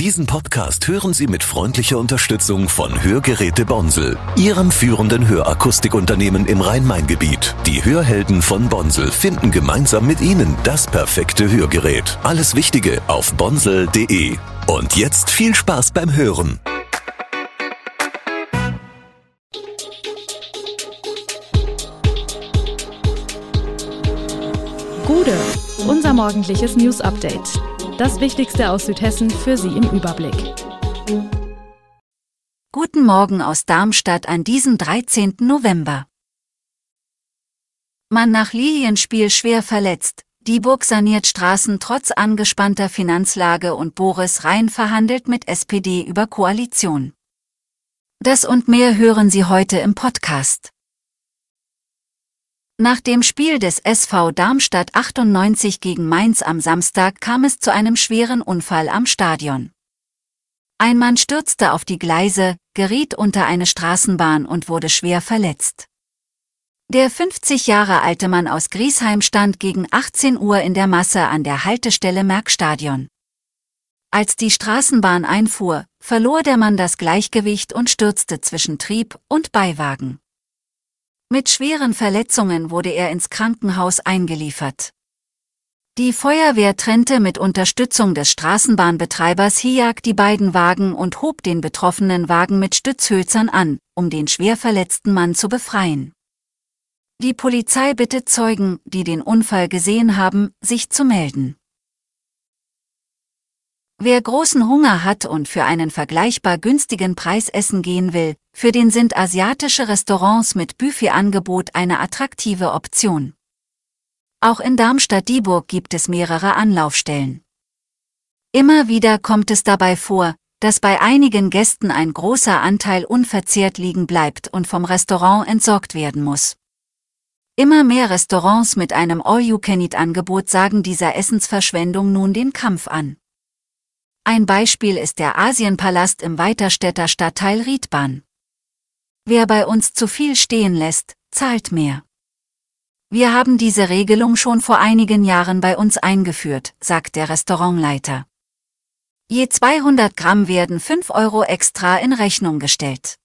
Diesen Podcast hören Sie mit freundlicher Unterstützung von Hörgeräte Bonsel, Ihrem führenden Hörakustikunternehmen im Rhein-Main-Gebiet. Die Hörhelden von Bonsel finden gemeinsam mit Ihnen das perfekte Hörgerät. Alles Wichtige auf bonsel.de. Und jetzt viel Spaß beim Hören. Gude, unser morgendliches News Update. Das Wichtigste aus Südhessen für Sie im Überblick. Guten Morgen aus Darmstadt an diesem 13. November. Mann nach Lilienspiel schwer verletzt. Dieburg saniert Straßen trotz angespannter Finanzlage und Boris Rhein verhandelt mit SPD über Koalition. Das und mehr hören Sie heute im Podcast. Nach dem Spiel des SV Darmstadt 98 gegen Mainz am Samstag kam es zu einem schweren Unfall am Stadion. Ein Mann stürzte auf die Gleise, geriet unter eine Straßenbahn und wurde schwer verletzt. Der 50 Jahre alte Mann aus Griesheim stand gegen 18 Uhr in der Masse an der Haltestelle Merkstadion. Als die Straßenbahn einfuhr, verlor der Mann das Gleichgewicht und stürzte zwischen Trieb und Beiwagen. Mit schweren Verletzungen wurde er ins Krankenhaus eingeliefert. Die Feuerwehr trennte mit Unterstützung des Straßenbahnbetreibers HIAG die beiden Wagen und hob den betroffenen Wagen mit Stützhölzern an, um den schwer verletzten Mann zu befreien. Die Polizei bittet Zeugen, die den Unfall gesehen haben, sich zu melden. Wer großen Hunger hat und für einen vergleichbar günstigen Preis essen gehen will, für den sind asiatische Restaurants mit Buffetangebot eine attraktive Option. Auch in Darmstadt-Dieburg gibt es mehrere Anlaufstellen. Immer wieder kommt es dabei vor, dass bei einigen Gästen ein großer Anteil unverzehrt liegen bleibt und vom Restaurant entsorgt werden muss. Immer mehr Restaurants mit einem All-You-Can-Eat-Angebot sagen dieser Essensverschwendung nun den Kampf an. Ein Beispiel ist der Asienpalast im Weiterstädter Stadtteil Riedbahn. Wer bei uns zu viel stehen lässt, zahlt mehr. Wir haben diese Regelung schon vor einigen Jahren bei uns eingeführt, sagt der Restaurantleiter. Je 200 Gramm werden 5 Euro extra in Rechnung gestellt.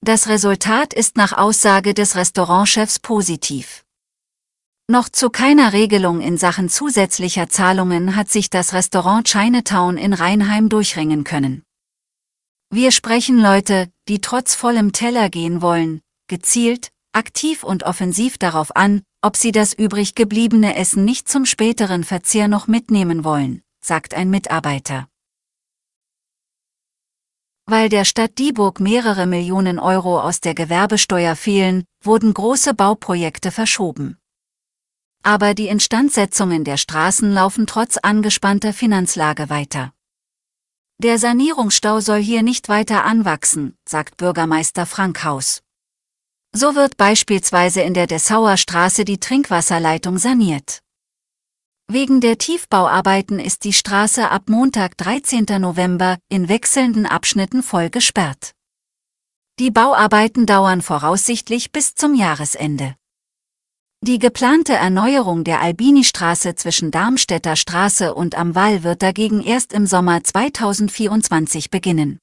Das Resultat ist nach Aussage des Restaurantchefs positiv. Noch zu keiner Regelung in Sachen zusätzlicher Zahlungen hat sich das Restaurant Chinatown in Rheinheim durchringen können. Wir sprechen Leute, die trotz vollem Teller gehen wollen, gezielt, aktiv und offensiv darauf an, ob sie das übrig gebliebene Essen nicht zum späteren Verzehr noch mitnehmen wollen, sagt ein Mitarbeiter. Weil der Stadt Dieburg mehrere Millionen Euro aus der Gewerbesteuer fehlen, wurden große Bauprojekte verschoben. Aber die Instandsetzungen der Straßen laufen trotz angespannter Finanzlage weiter. Der Sanierungsstau soll hier nicht weiter anwachsen, sagt Bürgermeister Frankhaus. So wird beispielsweise in der Dessauer Straße die Trinkwasserleitung saniert. Wegen der Tiefbauarbeiten ist die Straße ab Montag 13. November in wechselnden Abschnitten voll gesperrt. Die Bauarbeiten dauern voraussichtlich bis zum Jahresende. Die geplante Erneuerung der Albini-Straße zwischen Darmstädter Straße und am Wall wird dagegen erst im Sommer 2024 beginnen.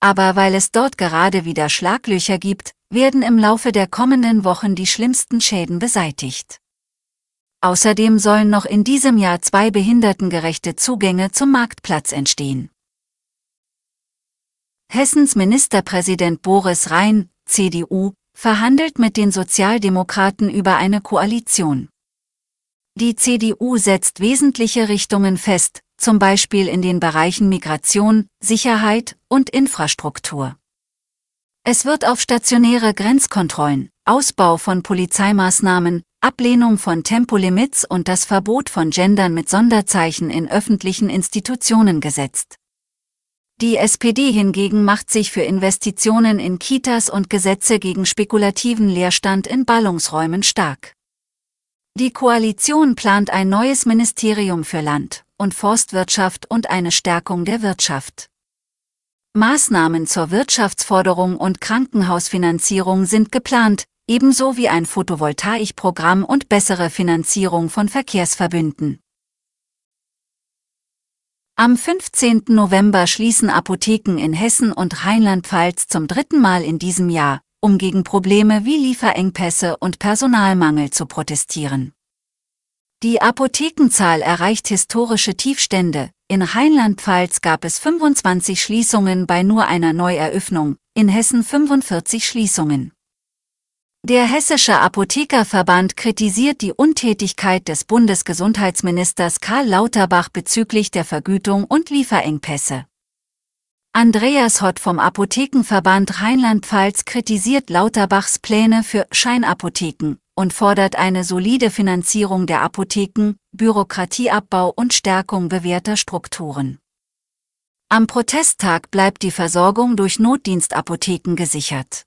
Aber weil es dort gerade wieder Schlaglöcher gibt, werden im Laufe der kommenden Wochen die schlimmsten Schäden beseitigt. Außerdem sollen noch in diesem Jahr zwei behindertengerechte Zugänge zum Marktplatz entstehen. Hessens Ministerpräsident Boris Rhein, CDU, verhandelt mit den Sozialdemokraten über eine Koalition. Die CDU setzt wesentliche Richtungen fest, zum Beispiel in den Bereichen Migration, Sicherheit und Infrastruktur. Es wird auf stationäre Grenzkontrollen, Ausbau von Polizeimaßnahmen, Ablehnung von Tempolimits und das Verbot von Gendern mit Sonderzeichen in öffentlichen Institutionen gesetzt. Die SPD hingegen macht sich für Investitionen in Kitas und Gesetze gegen spekulativen Leerstand in Ballungsräumen stark. Die Koalition plant ein neues Ministerium für Land und Forstwirtschaft und eine Stärkung der Wirtschaft. Maßnahmen zur Wirtschaftsforderung und Krankenhausfinanzierung sind geplant, ebenso wie ein Photovoltaikprogramm und bessere Finanzierung von Verkehrsverbünden. Am 15. November schließen Apotheken in Hessen und Rheinland-Pfalz zum dritten Mal in diesem Jahr, um gegen Probleme wie Lieferengpässe und Personalmangel zu protestieren. Die Apothekenzahl erreicht historische Tiefstände. In Rheinland-Pfalz gab es 25 Schließungen bei nur einer Neueröffnung, in Hessen 45 Schließungen. Der Hessische Apothekerverband kritisiert die Untätigkeit des Bundesgesundheitsministers Karl Lauterbach bezüglich der Vergütung und Lieferengpässe. Andreas Hott vom Apothekenverband Rheinland-Pfalz kritisiert Lauterbachs Pläne für Scheinapotheken und fordert eine solide Finanzierung der Apotheken, Bürokratieabbau und Stärkung bewährter Strukturen. Am Protesttag bleibt die Versorgung durch Notdienstapotheken gesichert.